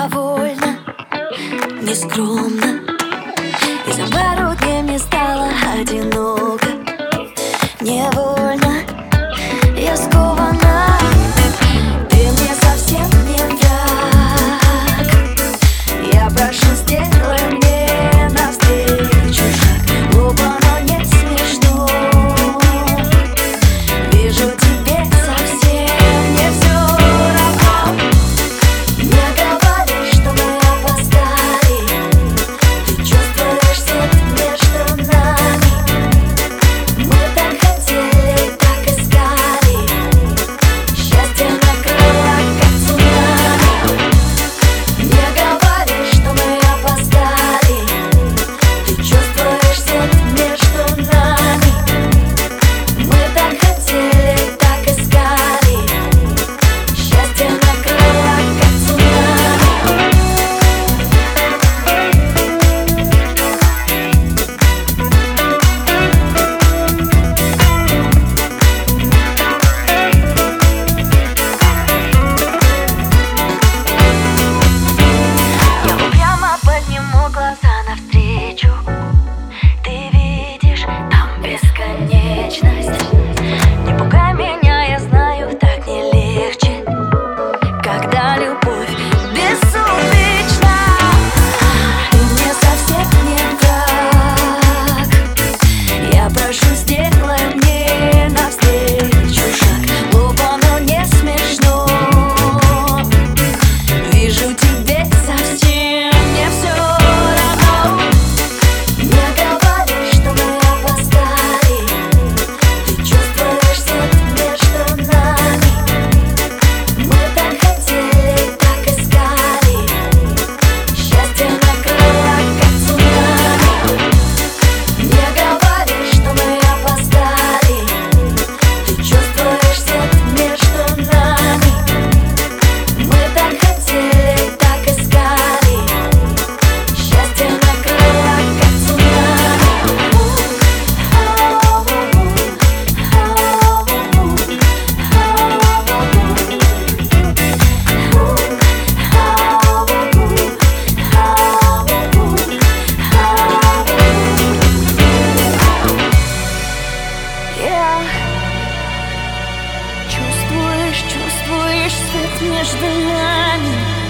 довольна, нескромно. И за пару дней мне стало одиноко, невольно. Свет между нами.